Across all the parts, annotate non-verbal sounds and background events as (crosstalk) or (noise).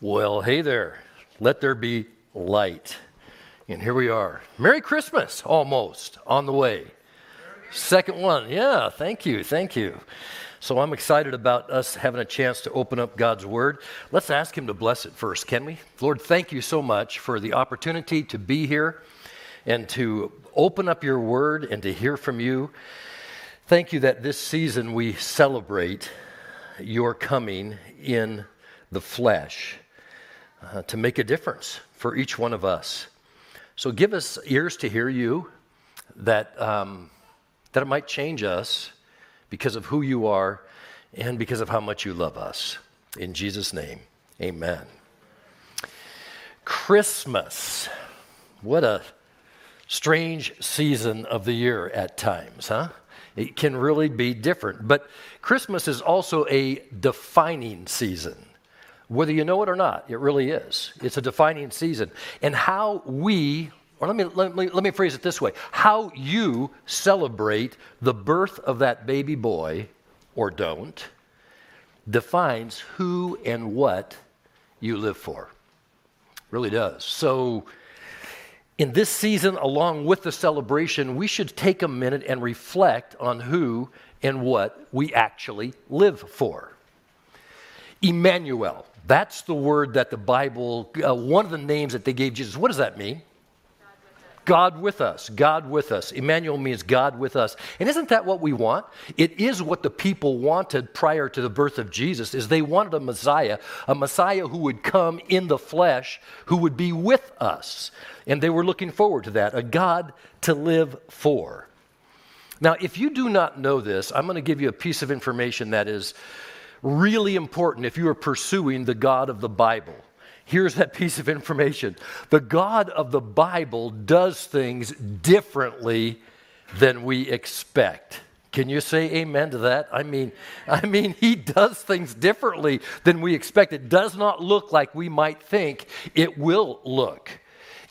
Well, hey there. Let there be light. And here we are. Merry Christmas, almost on the way. Second one. Yeah, thank you. Thank you. So I'm excited about us having a chance to open up God's Word. Let's ask Him to bless it first, can we? Lord, thank you so much for the opportunity to be here and to open up your Word and to hear from you. Thank you that this season we celebrate your coming in the flesh uh, to make a difference for each one of us. So give us ears to hear you, that, um, that it might change us because of who you are and because of how much you love us. In Jesus' name, amen. Christmas. What a strange season of the year at times, huh? It can really be different. But Christmas is also a defining season. Whether you know it or not, it really is. It's a defining season. And how we, or let me, let me, let me phrase it this way how you celebrate the birth of that baby boy, or don't, defines who and what you live for. It really does. So, in this season, along with the celebration, we should take a minute and reflect on who and what we actually live for. Emmanuel, that's the word that the Bible, uh, one of the names that they gave Jesus. What does that mean? God with us. God with us. Emmanuel means God with us. And isn't that what we want? It is what the people wanted prior to the birth of Jesus is they wanted a Messiah, a Messiah who would come in the flesh, who would be with us. And they were looking forward to that, a God to live for. Now, if you do not know this, I'm going to give you a piece of information that is really important if you are pursuing the God of the Bible. Here's that (laughs) piece of information the God of the Bible does things differently than we expect. Can you say amen to that? I mean, I mean, he does things differently than we expect. It does not look like we might think it will look.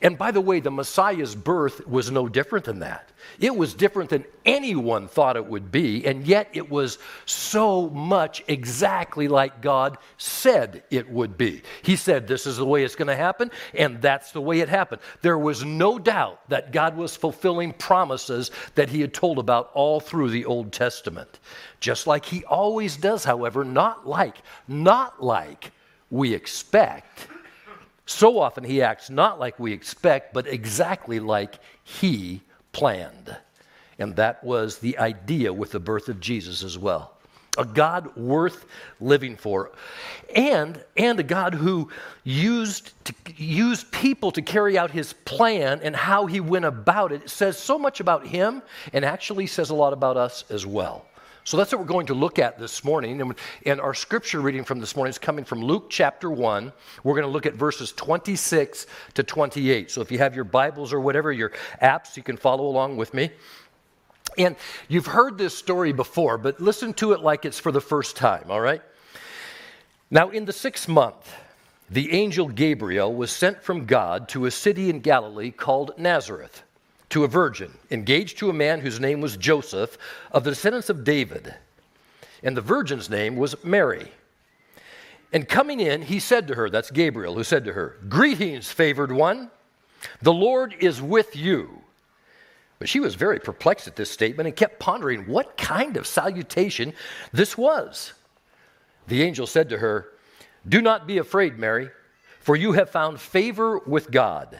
And by the way, the Messiah's birth was no different than that. It was different than anyone thought it would be, and yet it was so much exactly like God said it would be. He said, This is the way it's going to happen, and that's the way it happened. There was no doubt that God was fulfilling promises that He had told about all through the Old Testament. Just like He always does, however, not like, not like we expect. So often He acts not like we expect, but exactly like He planned. And that was the idea with the birth of Jesus as well. A God worth living for. And, and a God who used, to, used people to carry out his plan and how he went about it. It says so much about him and actually says a lot about us as well. So that's what we're going to look at this morning. And, and, our scripture reading from this morning is coming from Luke chapter 1. We're going to look at verses 26 to 28. So if you have your Bibles or whatever, your apps, you can follow along with me. And you've heard this story before, but listen to it like it's for the first time, all right? Now, in the sixth month, the angel Gabriel was sent from God to a city in Galilee called Nazareth to a virgin, engaged to a man whose name was Joseph, of the descendants of David. And the virgin's name was Mary. And coming in, he said to her, that's Gabriel who said to her, Greetings, favored one, the Lord is with you. But she was very perplexed at this statement and kept pondering what kind of salutation this was. The angel said to her, Do not be afraid, Mary, for you have found favor with God.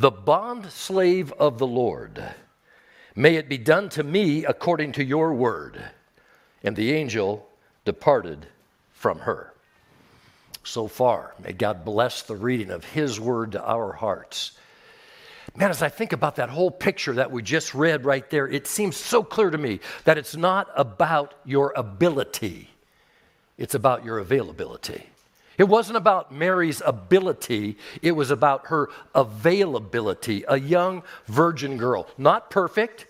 the bond slave of the Lord. May it be done to me according to your word. And the angel departed from her. So far, may God bless the reading of his word to our hearts. Man, as I think about that whole picture that we just read right there, it seems so clear to me that it's not about your ability, it's about your availability. It wasn't about Mary's ability, it was about her availability. A young virgin girl, not perfect,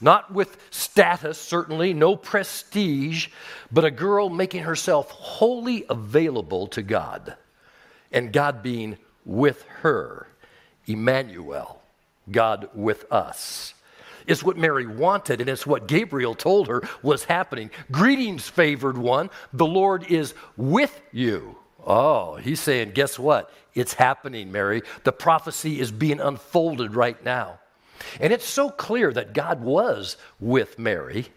not with status, certainly, no prestige, but a girl making herself wholly available to God and God being with her. Emmanuel, God with us. It's what Mary wanted, and it's what Gabriel told her was happening. Greetings, favored one. The Lord is with you. Oh, he's saying, guess what? It's happening, Mary. The prophecy is being unfolded right now. And it's so clear that God was with Mary.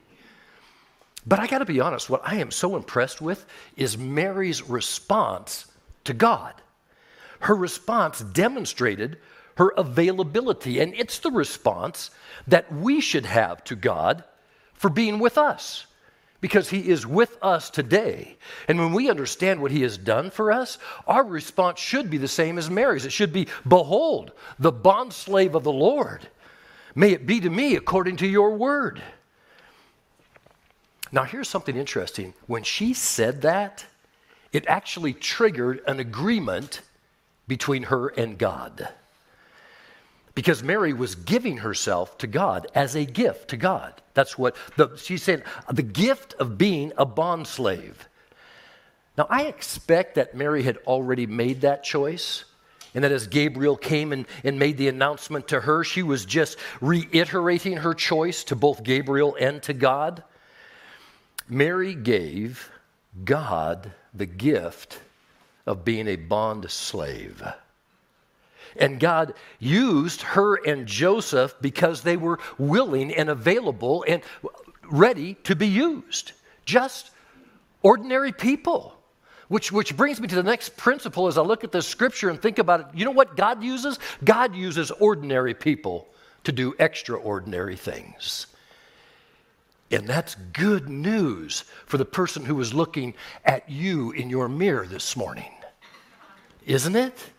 But I got to be honest, what I am so impressed with is Mary's response to God. Her response demonstrated her availability. And it's the response that we should have to God for being with us because He is with us today. And when we understand what He has done for us, our response should be the same as Mary's. It should be, Behold, the bondslave of the Lord. May it be to me according to your word. Now, here's something interesting. When she said that, it actually triggered an agreement between her and God because Mary was giving herself to God as a gift to God. That's what the, she said, the gift of being a bond slave. Now, I expect that Mary had already made that choice, and that as Gabriel came and, and made the announcement to her, she was just reiterating her choice to both Gabriel and to God. Mary gave God the gift of being a bond slave. And God used her and Joseph because they were willing and available and ready to be used. Just ordinary people. Which, which brings me to the next principle as I look at this scripture and think about it. You know what God uses? God uses ordinary people to do extraordinary things. And that's good news for the person who is looking at you in your mirror this morning. Isn't it?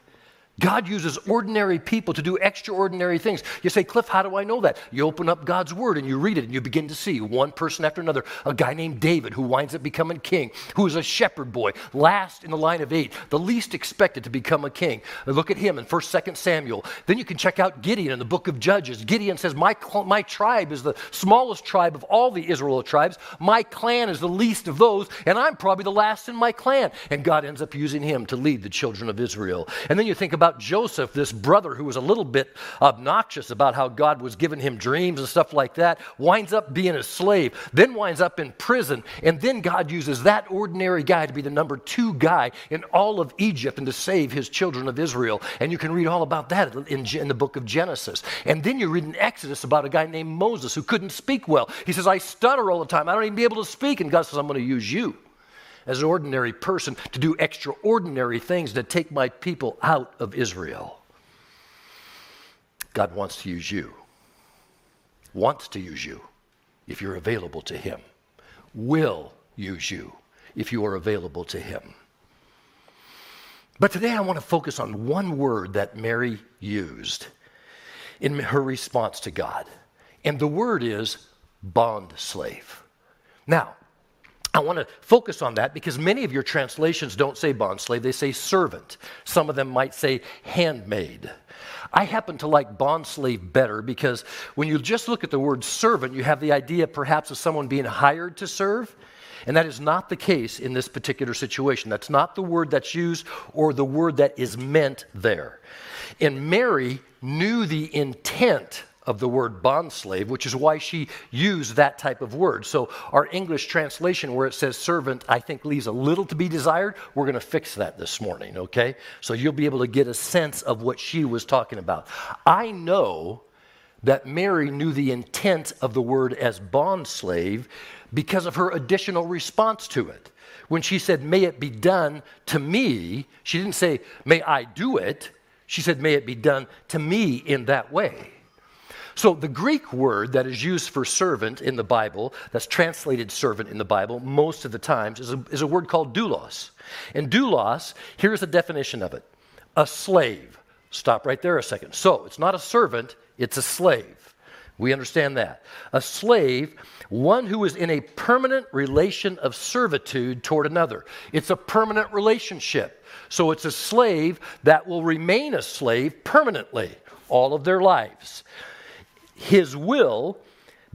God uses ordinary people to do extraordinary things. You say, Cliff, how do I know that? You open up God's word and you read it and you begin to see one person after another. A guy named David who winds up becoming king, who is a shepherd boy, last in the line of eight, the least expected to become a king. Look at him in 1st, 2nd Samuel. Then you can check out Gideon in the book of Judges. Gideon says, my, my tribe is the smallest tribe of all the Israel tribes. My clan is the least of those, and I'm probably the last in my clan. And God ends up using him to lead the children of Israel. And then you think about about Joseph, this brother who was a little bit obnoxious about how God was giving him dreams and stuff like that, winds up being a slave, then winds up in prison, and then God uses that ordinary guy to be the number two guy in all of Egypt and to save his children of Israel. And you can read all about that in, in the book of Genesis. And then you read in Exodus about a guy named Moses who couldn't speak well. He says, I stutter all the time. I don't even be able to speak. And God says, I'm going to use you as an ordinary person to do extraordinary things to take my people out of Israel. God wants to use you, wants to use you if you're available to Him, will use you if you are available to Him. But today I want to focus on one word that Mary used in her response to God. And the word is bond slave. Now, I want to focus on that because many of your translations don't say bond slave, they say servant. Some of them might say handmaid. I happen to like bond slave better because when you just look at the word servant, you have the idea perhaps of someone being hired to serve. And that is not the case in this particular situation. That's not the word that's used or the word that is meant there. And Mary knew the intent of the word bondslave, which is why she used that type of word. So, our English translation, where it says servant, I think leaves a little to be desired. We're going to fix that this morning, okay? So, you'll be able to get a sense of what she was talking about. I know that Mary knew the intent of the word as bondslave because of her additional response to it. When she said, May it be done to me, she didn't say, May I do it She said, May it be done to me in that way. So, the Greek word that is used for servant in the Bible, that's translated servant in the Bible most of the times, is a, is a word called doulos. And doulos, here's a definition of it a slave. Stop right there a second. So, it's not a servant, it's a slave. We understand that. A slave, one who is in a permanent relation of servitude toward another. It's a permanent relationship. So, it's a slave that will remain a slave permanently all of their lives his will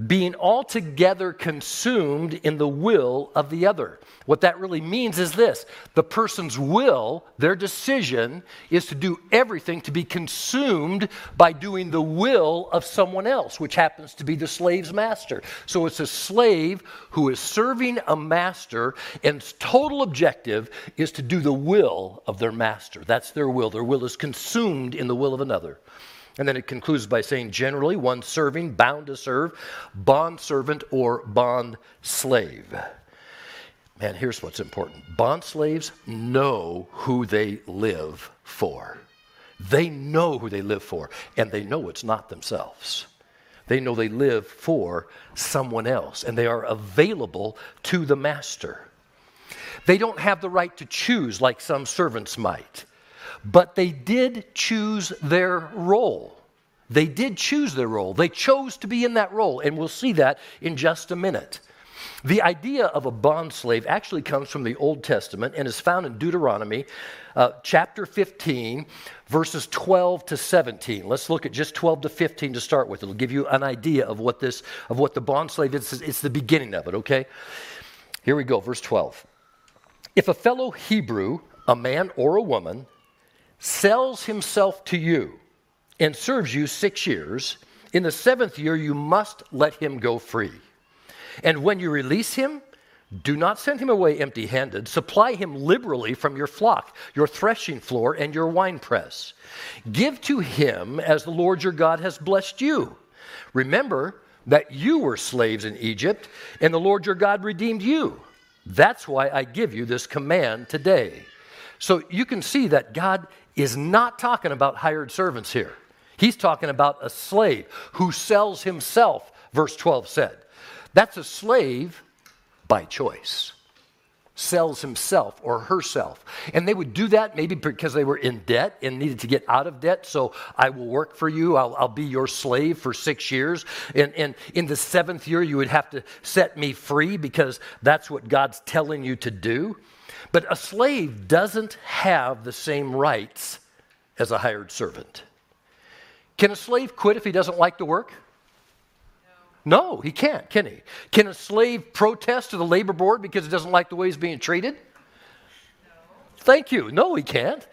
being altogether consumed in the will of the other. What that really means is this the person's will, their decision, is to do everything to be consumed by doing the will of someone else, which happens to be the slave's master. So it's a slave who is serving a master, and its total objective is to do the will of their master. That's their will. Their will is consumed in the will of another. And then it concludes by saying, generally, one serving, bound to serve, bond servant, or bond slave. Man, here's what's important bond slaves know who they live for. They know who they live for, and they know it's not themselves. They know they live for someone else, and they are available to the master. They don't have the right to choose like some servants might. But they did choose their role. They did choose their role. They chose to be in that role, and we'll see that in just a minute. The idea of a bond slave actually comes from the Old Testament and is found in Deuteronomy uh, chapter 15, verses 12 to 17. Let's look at just 12 to 15 to start with. It'll give you an idea of what this, of what the bond slave is. It's the beginning of it, okay? Here we go, verse 12. If a fellow Hebrew, a man or a woman, sells himself to you and serves you six years, in the seventh year you must let him go free. And when you release him, do not send him away empty handed. Supply him liberally from your flock, your threshing floor, and your winepress. Give to him as the Lord your God has blessed you. Remember that you were slaves in Egypt, and the Lord your God redeemed you. That's why I give you this command today. So you can see that God is not talking about hired servants here. He's talking about a slave who sells himself, verse 12 said. That's a slave by choice. Sells himself or herself. And they would do that maybe because they were in debt and needed to get out of debt. So I will work for you. I'll, I'll be your slave for six years. And, and in the seventh year, you would have to set me free because that's what God's telling you to do. But a slave doesn't have the same rights as a hired servant. Can a slave quit if he doesn't like the work? No. he can't, can he? Can a slave protest to the labor board because he doesn't like the way he's being treated? No. Thank you. No, he can't.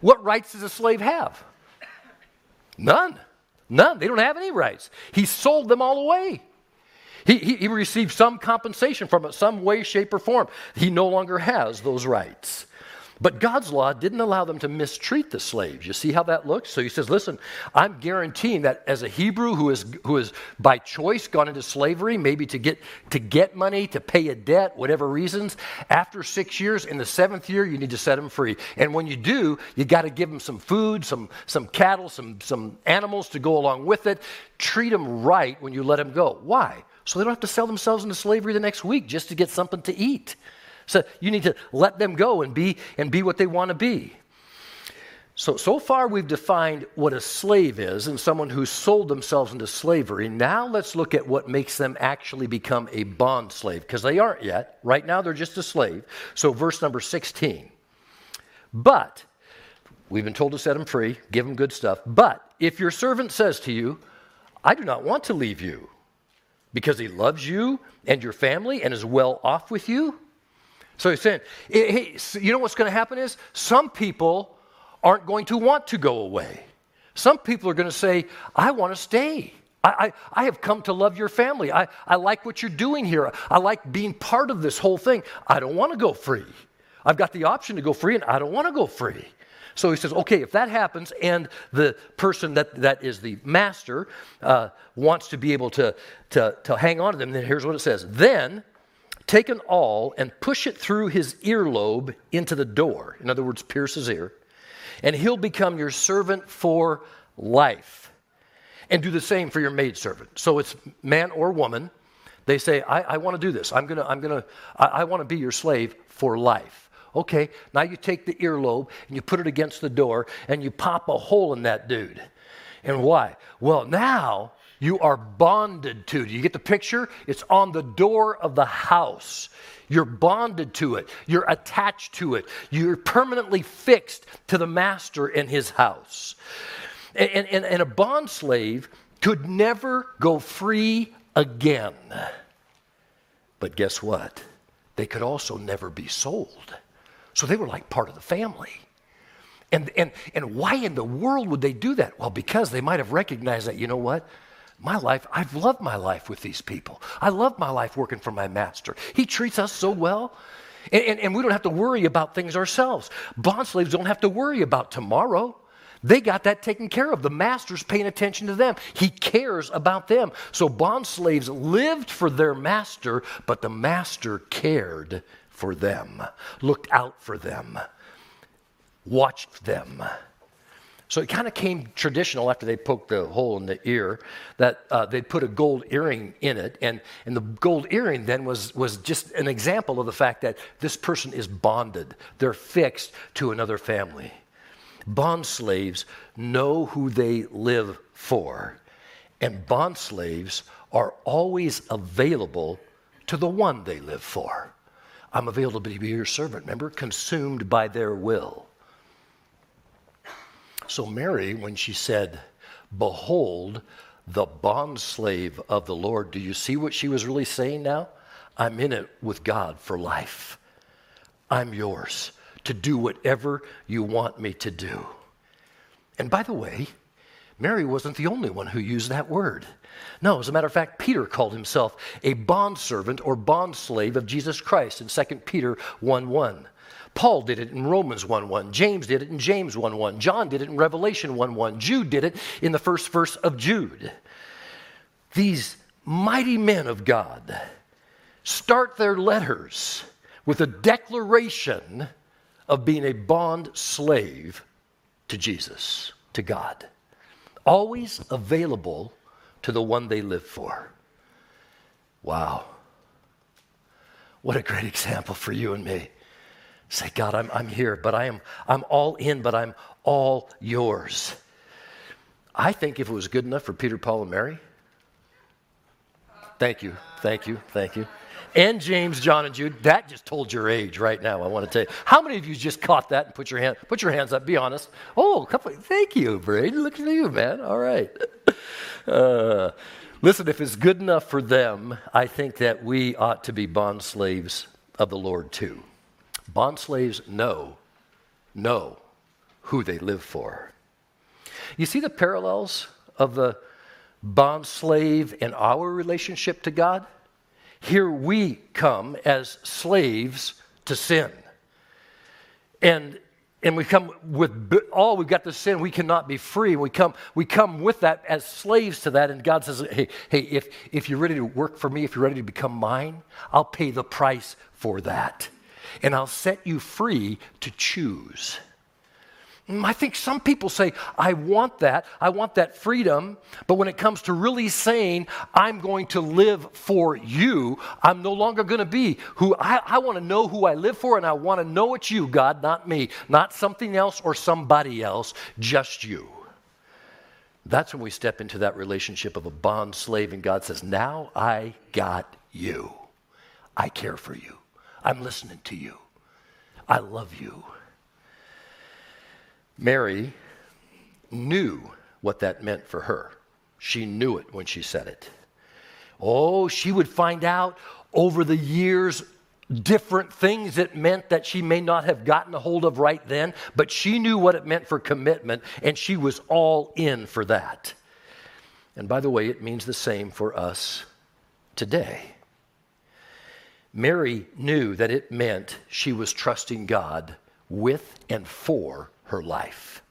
What rights does a slave have? None. None. They don't have any rights. He sold them all away. He, he, he, received some compensation from it, some way, shape, or form. He no longer has those rights. But God's law didn't allow them to mistreat the slaves. You see how that looks? So he says, listen, I'm guaranteeing that as a Hebrew who is, who is by choice gone into slavery, maybe to get, to get money, to pay a debt, whatever reasons, after six years, in the seventh year, you need to set them free. And when you do, you got to give them some food, some, some cattle, some, some animals to go along with it. Treat them right when you let them go. Why? So they don't have to sell themselves into slavery the next week just to get something to eat. So you need to let them go and be and be what they want to be. So, so far we've defined what a slave is and someone who sold themselves into slavery. Now let's look at what makes them actually become a bond slave, because they aren't yet. Right now they're just a slave. So, verse number 16. But, we've been told to set them free, give them good stuff. But if your servant says to you, I do not want to leave you, because he loves you and your family and is well off with you, so he's saying, hey, you know what's going to happen is some people aren't going to want to go away. Some people are going to say, I want to stay. I, I, I, have come to love your family. I, I like what you're doing here. I like being part of this whole thing. I don't want to go free. I've got the option to go free, and I don't want to go free. So he says, okay, if that happens and the person that, that is the master uh, wants to be able to, to, to hang on to them, then here's what it says. Then take an awl and push it through his earlobe into the door. In other words, pierce his ear. and he'll become your servant for life. And do the same for your maidservant. So it's man or woman. They say, I, I want to do this. I'm going to, I'm going to, I, I want to be your slave for life. Okay, now you take the earlobe and you put it against the door and you pop a hole in that dude. And why? Well, now you are bonded to. Do you get the picture? It's on the door of the house. You're bonded to it. You're attached to it. You're permanently fixed to the master in his house. And, and, and a bond slave could never go free again. But guess what? They could also never be sold. So they were like part of the family. And, and, and why in the world would they do that? Well, because they might have recognized that, you know what? My life, I've loved my life with these people. I love my life working for my master. He treats us so well. And, and, and we don't have to worry about things ourselves. Bond slaves don't have to worry about tomorrow. They got that taken care of. The master's paying attention to them. He cares about them. So bond slaves lived for their master, but the master cared for them, looked out for them, watched them. So it kind of came traditional after they poked the hole in the ear that uh, they'd put a gold earring in it. And, and the gold earring then was, was just an example of the fact that this person is bonded, they're fixed to another family. Bond slaves know who they live for, and bond slaves are always available to the one they live for. I'm available to be your servant, remember? Consumed by their will. So, Mary, when she said, Behold, the bondslave of the Lord, do you see what she was really saying now? I'm in it with God for life. I'm yours to do whatever you want me to do. And by the way, Mary wasn't the only one who used that word. No, as a matter of fact, Peter called himself a bondservant or bondslave of Jesus Christ in 2 Peter 1 1. Paul did it in Romans 1 1. James did it in James 1 1. John did it in Revelation 1 1. Jude did it in the first verse of Jude. These mighty men of God start their letters with a declaration of being a bond slave to Jesus, to God. Always available to the one they live for. Wow. What a great example for you and me. Say, God, I'm, I'm here, but I am I'm all in, but I'm all yours. I think if it was good enough for Peter, Paul, and Mary, thank you, thank you, thank you. And James, John, and Jude, that just told your age right now. I want to tell you. How many of you just caught that and put your hand put your hands up? Be honest. Oh, a couple, thank you, Brady. Look at you, man. All right. (laughs) Uh, listen, if it's good enough for them, I think that we ought to be bond slaves of the Lord too. Bond slaves know, know who they live for. You see the parallels of the bond slave and our relationship to God? Here we come as slaves to sin. And and we come with all we've got to sin we cannot be free we come we come with that as slaves to that and god says hey hey if if you're ready to work for me if you're ready to become mine i'll pay the price for that and I'll set you free to choose. I think some people say, I want that. I want that freedom. But when it comes to really saying, I'm going to live for you, I'm no longer going to be who I, I want to know who I live for, and I want to know it's you, God, not me, not something else or somebody else, just you. That's when we step into that relationship of a bond slave, and God says, Now I got you. I care for you. I'm listening to you. I love you. Mary knew what that meant for her. She knew it when she said it. Oh, she would find out over the years different things it meant that she may not have gotten a hold of right then, but she knew what it meant for commitment, and she was all in for that. And by the way, it means the same for us today. Mary knew that it meant she was trusting God with and for her life.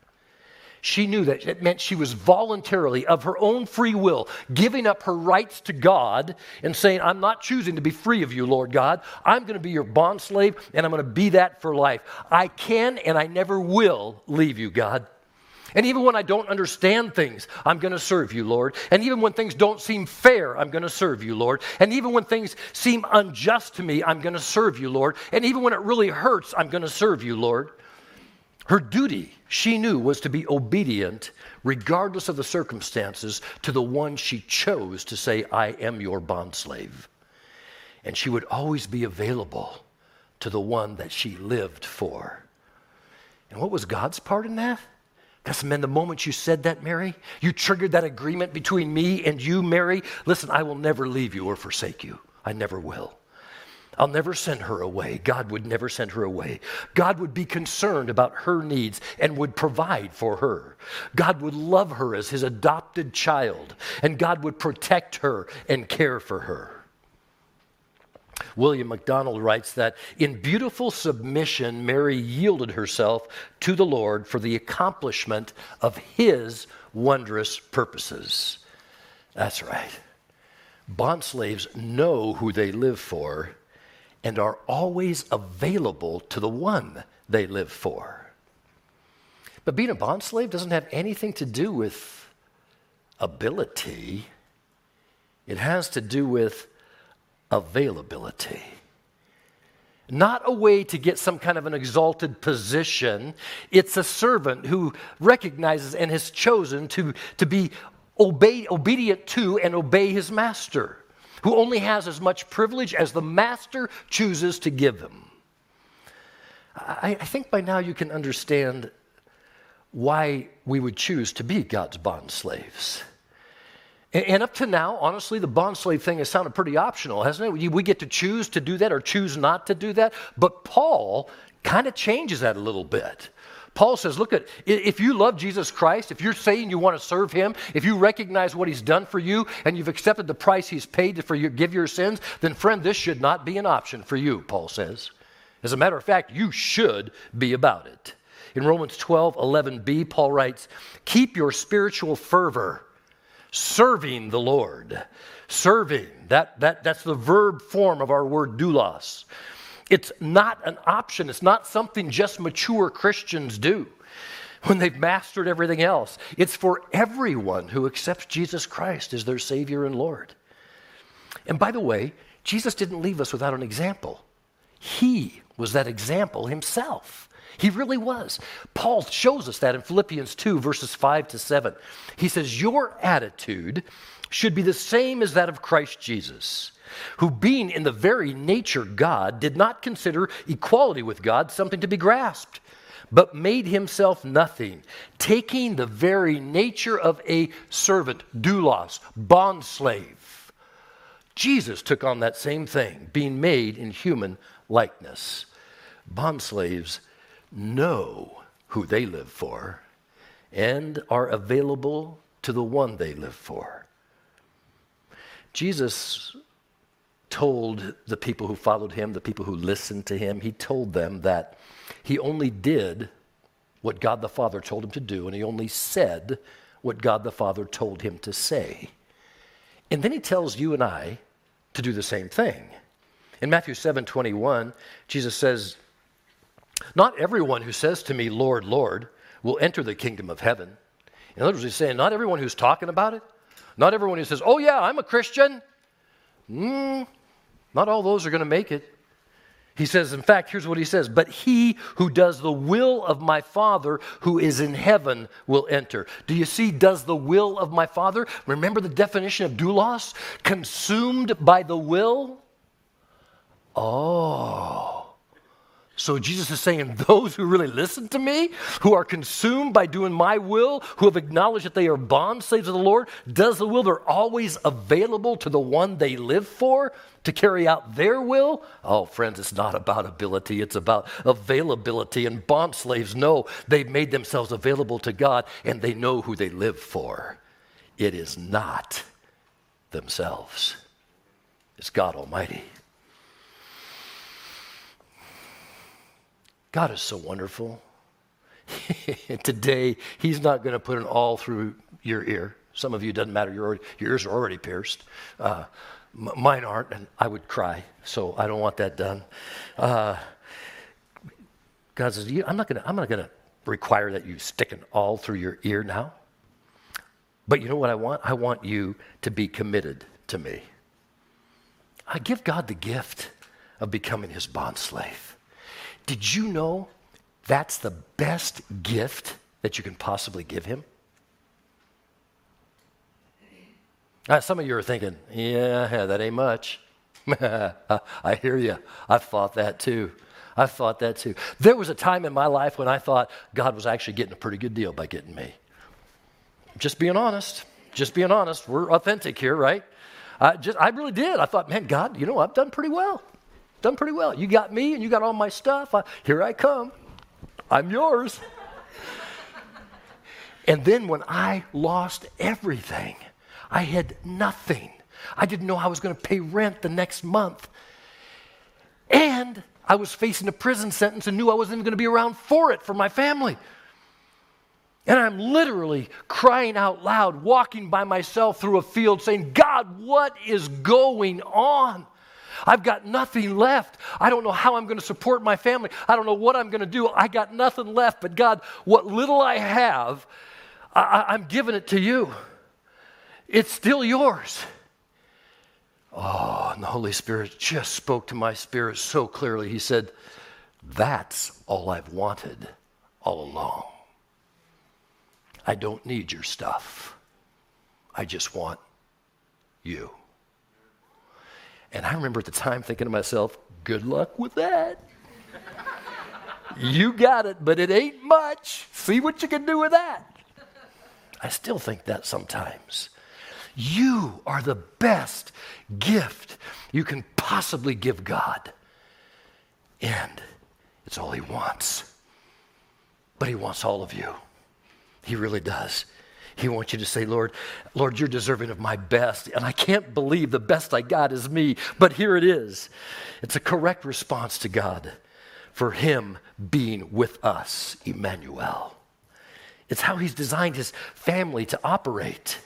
she knew that it meant she was voluntarily, of her own free will, giving up her rights to God and saying, I'm not choosing to be free of you, Lord God. I'm going to be your bond slave and I'm going to be that for life. I can and I never will leave you, God. And even when I don't understand things, I'm going to serve you, Lord. And even when things don't seem fair, I'm going to serve you, Lord. And even when things seem unjust to me, I'm going to serve you, Lord. And even when it really hurts, I'm going to serve you, Lord. Her duty, she knew, was to be obedient, regardless of the circumstances, to the one she chose to say, I am your bondslave. And she would always be available to the one that she lived for. And what was God's part in that? Because, man, the moment you said that, Mary, you triggered that agreement between me and you, Mary. Listen, I will never leave you or forsake you. I never will. I'll never send her away. God would never send her away. God would be concerned about her needs and would provide for her. God would love her as his adopted child, and God would protect her and care for her. William MacDonald writes that in beautiful submission, Mary yielded herself to the Lord for the accomplishment of his wondrous purposes. That's right. Bond slaves know who they live for and are always available to the one they live for. But being a bond slave doesn't have anything to do with ability, it has to do with availability. Not a way to get some kind of an exalted position. It's a servant who recognizes and has chosen to, to be obey, obedient to and obey his master, who only has as much privilege as the master chooses to give him. I, I think by now you can understand why we would choose to be God's bond slaves. And, up to now, honestly, the bond slave thing has sounded pretty optional, hasn't it? We get to choose to do that or choose not to do that. But Paul kind of changes that a little bit. Paul says, look at if you love Jesus Christ, if you're saying you want to serve him, if you recognize what he's done for you and you've accepted the price he's paid to forgive your sins, then friend, this should not be an option for you, Paul says. As a matter of fact, you should be about it. In Romans 12, 11b, Paul writes, Keep your spiritual fervor serving the Lord. Serving, that, that, that's the verb form of our word doulos. It's not an option, it's not something just mature Christians do when they've mastered everything else. It's for everyone who accepts Jesus Christ as their Savior and Lord. And by the way, Jesus didn't leave us without an example. He was that example himself. He really was. Paul shows us that in Philippians 2, verses 5 to 7. He says, Your attitude should be the same as that of Christ Jesus, who, being in the very nature God, did not consider equality with God something to be grasped, but made himself nothing, taking the very nature of a servant, doulos, bondslave. Jesus took on that same thing, being made in human likeness. Bondslaves know who they live for and are available to the one they live for. Jesus told the people who followed him, the people who listened to him, he told them that he only did what God the Father told him to do, and he only said what God the Father told him to say. And then he tells you and I to do the same thing. In Matthew 7 21, Jesus says, not everyone who says to me, Lord, Lord, will enter the kingdom of heaven. In other words, he's saying, not everyone who's talking about it, not everyone who says, oh, yeah, I'm a Christian, mm, not all those are going to make it. He says, in fact, here's what he says But he who does the will of my Father who is in heaven will enter. Do you see, does the will of my Father? Remember the definition of doulos? Consumed by the will? Oh. So Jesus is saying, those who really listen to me, who are consumed by doing my will, who have acknowledged that they are bond slaves of the Lord, does the will, they're always available to the one they live for to carry out their will. Oh, friends, it's not about ability, it's about availability. And bond slaves know they've made themselves available to God and they know who they live for. It is not themselves, it's God Almighty. God is so wonderful. (laughs) today, He's not going to put an awl through your ear. Some of you, doesn't matter, your, your ears are already pierced. Uh, m- mine aren't, and I would cry, so I don't want that done. Uh, God says, I'm not going to I'm not going to require that you stick an awl through your ear now. But you know what I want? I want you to be committed to me. I give God the gift of becoming his bond slave. Did you know that's the best gift that you can possibly give him? Now, some of you are thinking, yeah, that ain't much. (laughs) I hear you. I've thought that too. I've thought that too. There was a time in my life when I thought God was actually getting a pretty good deal by getting me. Just being honest. Just being honest. We're authentic here, right? I just I really did. I thought, man, God, you know, I've done pretty well. Done pretty well. You got me and you got all my stuff. I, here I come. I'm yours. and then when I lost everything, I had nothing. I didn't know I was going to pay rent the next month. And I was facing a prison sentence and knew I wasn't going to be around for it for my family. And I'm literally crying out loud, walking by myself through a field, saying, God, what is going on? I've got nothing left. I don't know how I'm going to support my family. I don't know what I'm going to do. I got nothing left. But God, what little I have, I, am giving it to you. It's still yours. Oh, and the Holy Spirit just spoke to my spirit so clearly. He said, That's all I've wanted all along. I don't need your stuff. I just want you. And I remember at the time thinking to myself, good luck with that. you got it, but it ain't much. See what you can do with that. I still think that sometimes. You are the best gift you can possibly give God. And it's all He wants. But He wants all of you. He really does. He wants you to say, Lord, Lord, you're deserving of my best. And I can't believe the best I got is me, but here it is. It's a correct response to God for Him being with us, Emmanuel. It's how He's designed His family to operate.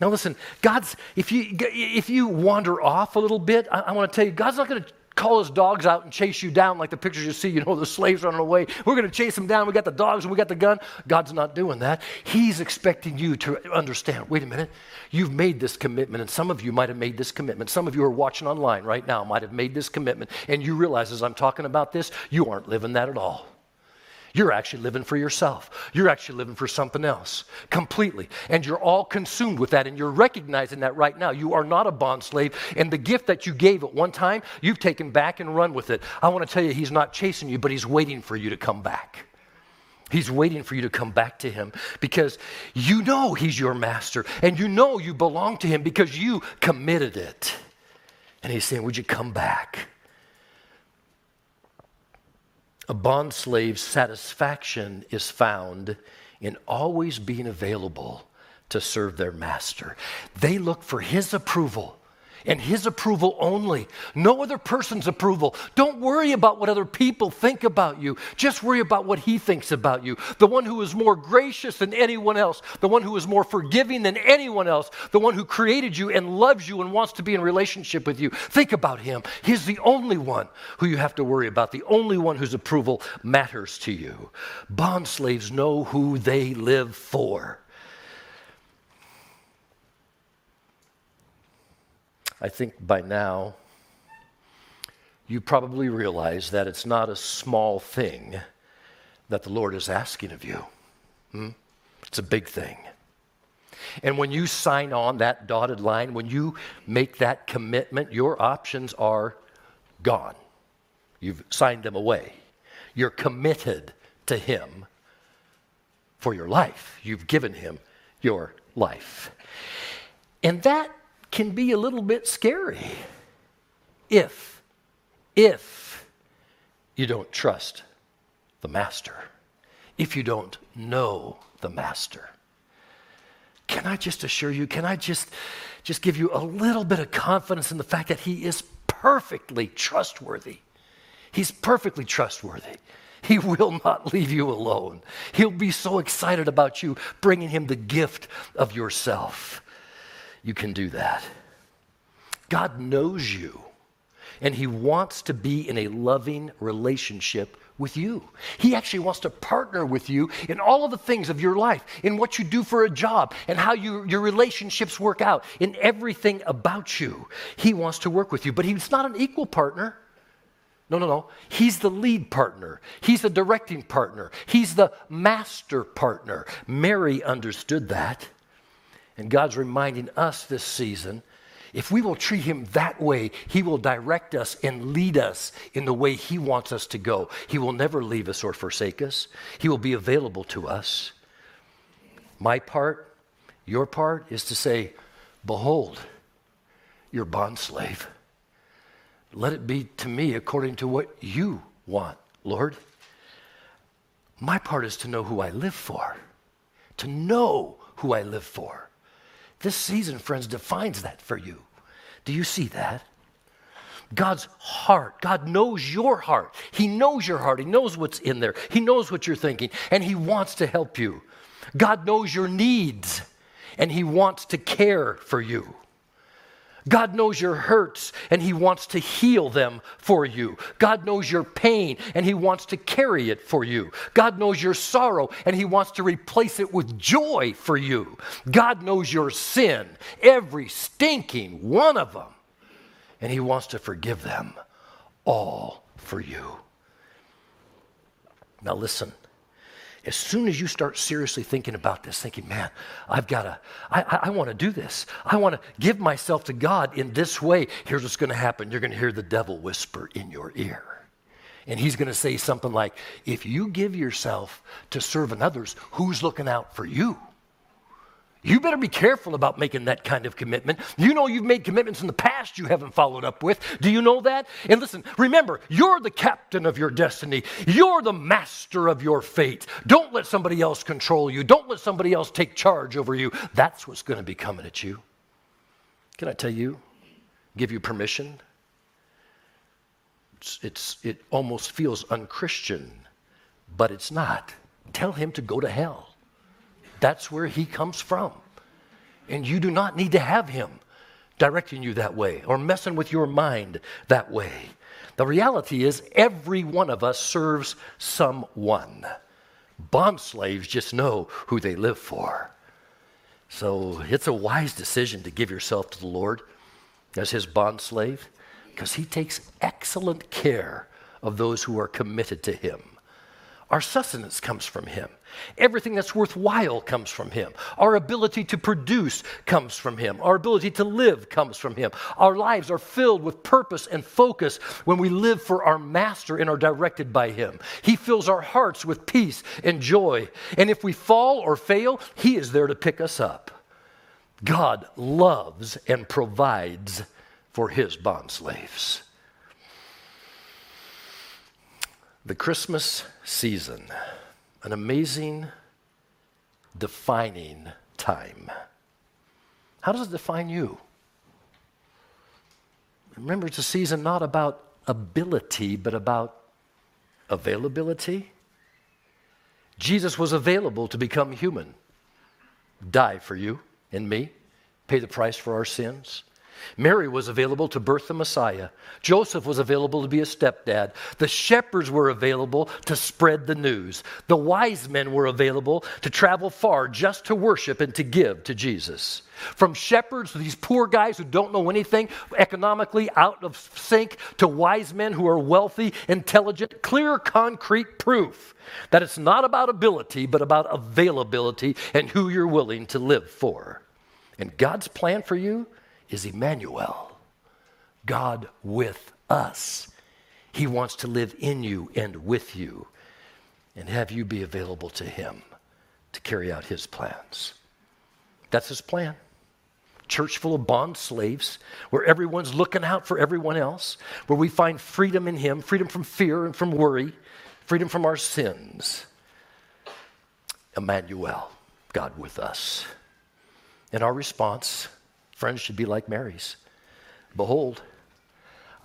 Now, listen, God's, if you, if you wander off a little bit, I, I want to tell you, God's not going to call his dogs out and chase you down like the pictures you see, you know, the slaves running away. We're going to chase them down. We got the dogs and we got the gun. God's not doing that. He's expecting you to understand wait a minute, you've made this commitment, and some of you might have made this commitment. Some of you are watching online right now might have made this commitment, and you realize as I'm talking about this, you aren't living that at all. You're actually living for yourself. You're actually living for something else completely. And you're all consumed with that, and you're recognizing that right now. You are not a bond slave, and the gift that you gave at one time, you've taken back and run with it. I want to tell you, He's not chasing you, but He's waiting for you to come back. He's waiting for you to come back to Him because you know He's your master, and you know you belong to Him because you committed it. And He's saying, Would you come back? A bond slave's satisfaction is found in always being available to serve their master. They look for his approval and his approval only, no other person's approval. Don't worry about what other people think about you. Just worry about what he thinks about you. The one who is more gracious than anyone else, the one who is more forgiving than anyone else, the one who created you and loves you and wants to be in relationship with you. Think about him. He's the only one who you have to worry about, the only one whose approval matters to you. Bond slaves know who they live for. I think by now you probably realize that it's not a small thing that the Lord is asking of you. Hmm? It's a big thing. And when you sign on that dotted line, when you make that commitment, your options are gone. You've signed them away. You're committed to Him for your life. You've given Him your life. And that can be a little bit scary if, if you don't trust the master, if you don't know the master. Can I just assure you, can I just, just give you a little bit of confidence in the fact that he is perfectly trustworthy? He's perfectly trustworthy. He will not leave you alone. He'll be so excited about you bringing him the gift of yourself. You can do that. God knows you, and he wants to be in a loving relationship with you. He actually wants to partner with you in all of the things of your life, in what you do for a job, and how you, your relationships work out, in everything about you. He wants to work with you, but he's not an equal partner. No, no, no. He's the lead partner. He's the directing partner. He's the master partner. Mary understood that. And God's reminding us this season if we will treat him that way, he will direct us and lead us in the way he wants us to go. He will never leave us or forsake us, he will be available to us. My part, your part, is to say, Behold, your bondslave. Let it be to me according to what you want, Lord. My part is to know who I live for, to know who I live for. This season, friends, defines that for you. Do you see that? God's heart. God knows your heart. He knows your heart. He knows what's in there. He knows what you're thinking, and He wants to help you. God knows your needs, and He wants to care for you. God knows your hurts and He wants to heal them for you. God knows your pain and He wants to carry it for you. God knows your sorrow and He wants to replace it with joy for you. God knows your sin, every stinking one of them, and He wants to forgive them all for you. Now, listen. As soon as you start seriously thinking about this, thinking, man, I've got to, I, I, I want to do this. I want to give myself to God in this way. Here's what's going to happen you're going to hear the devil whisper in your ear. And he's going to say something like, if you give yourself to serving others, who's looking out for you? You better be careful about making that kind of commitment. You know you've made commitments in the past you haven't followed up with. Do you know that? And listen, remember, you're the captain of your destiny. You're the master of your fate. Don't let somebody else control you. Don't let somebody else take charge over you. That's what's going to be coming at you. Can I tell you? Give you permission? It's, it's, it almost feels unchristian, but it's not. Tell him to go to hell. That's where he comes from. And you do not need to have him directing you that way or messing with your mind that way. The reality is, every one of us serves someone. Bond slaves just know who they live for. So it's a wise decision to give yourself to the Lord as his bond slave because he takes excellent care of those who are committed to him. Our sustenance comes from him. Everything that's worthwhile comes from Him. Our ability to produce comes from Him. Our ability to live comes from Him. Our lives are filled with purpose and focus when we live for our Master and are directed by Him. He fills our hearts with peace and joy. And if we fall or fail, He is there to pick us up. God loves and provides for His bondslaves. The Christmas season, an amazing, defining time. How does it define you? Remember, it's a season not about ability, but about availability. Jesus was available to become human, die for you and me, pay the price for our sins. Mary was available to birth the Messiah. Joseph was available to be a stepdad. The shepherds were available to spread the news. The wise men were available to travel far just to worship and to give to Jesus. From shepherds, these poor guys who don't know anything, economically out of sync, to wise men who are wealthy, intelligent, clear, concrete proof that it's not about ability, but about availability and who you're willing to live for. And God's plan for you is Emmanuel, God with us. He wants to live in you and with you and have you be available to Him to carry out His plans. That's His plan. Church full of bond slaves, where everyone's looking out for everyone else, where we find freedom in Him, freedom from fear and from worry, freedom from our sins. Emmanuel, God with us. And our response friends should be like Mary's. Behold,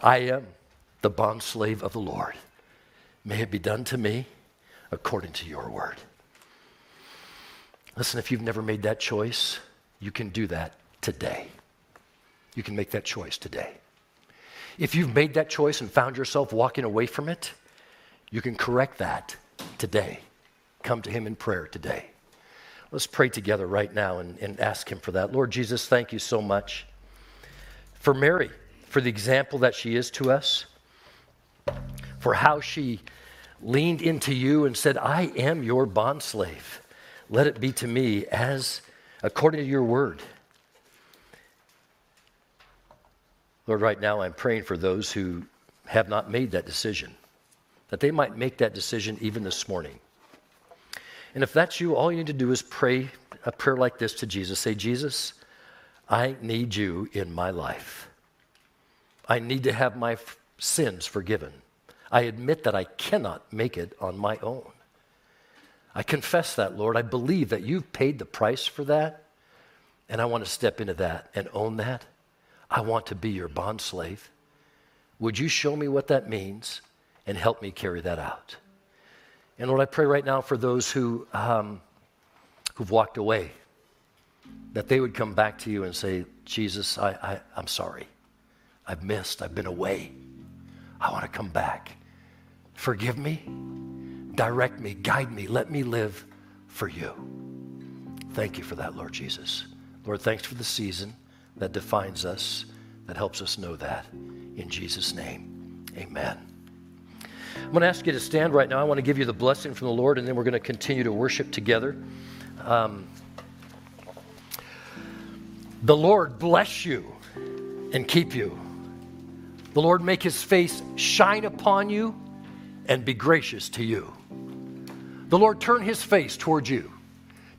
I am the bondslave of the Lord. May it be done to me according to your word. Listen, if you've never made that choice, you can do that today. You can make that choice today. If you've made that choice and found yourself walking away from it, you can correct that today. Come to Him in prayer today. Let's pray together right now and, and ask Him for that. Lord Jesus, thank you so much for Mary, for the example that she is to us, for how she leaned into you and said, I am your bondslave. Let it be to me as according to your word. Lord, right now I'm praying for those who have not made that decision, that they might make that decision even this morning. And if that's you, all you need to do is pray a prayer like this to Jesus. Say, Jesus, I need you in my life. I need to have my f- sins forgiven. I admit that I cannot make it on my own. I confess that, Lord. I believe that you've paid the price for that, and I want to step into that and own that. I want to be your bond slave. Would you show me what that means and help me carry that out? And Lord, I pray right now for those who, um, who've walked away, that they would come back to you and say, Jesus, I, I, I'm sorry. I've missed. I've been away. I want to come back. Forgive me, direct me, guide me, let me live for you. Thank you for that, Lord Jesus. Lord, thanks for the season that defines us, that helps us know that. In Jesus' name, amen. I'm going to ask you to stand right now. I want to give you the blessing from the Lord, and then we're going to continue to worship together. Um, the Lord bless you and keep you. The Lord make his face shine upon you and be gracious to you. The Lord turn his face toward you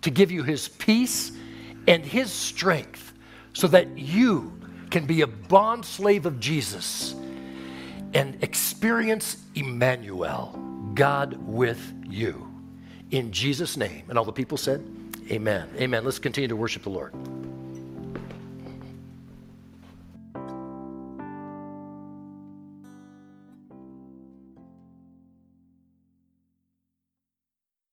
to give you his peace and his strength so that you can be a bond slave of Jesus and experience Emmanuel, God with you. In Jesus' name. And all the people said, Amen. Amen. Let's continue to worship the Lord.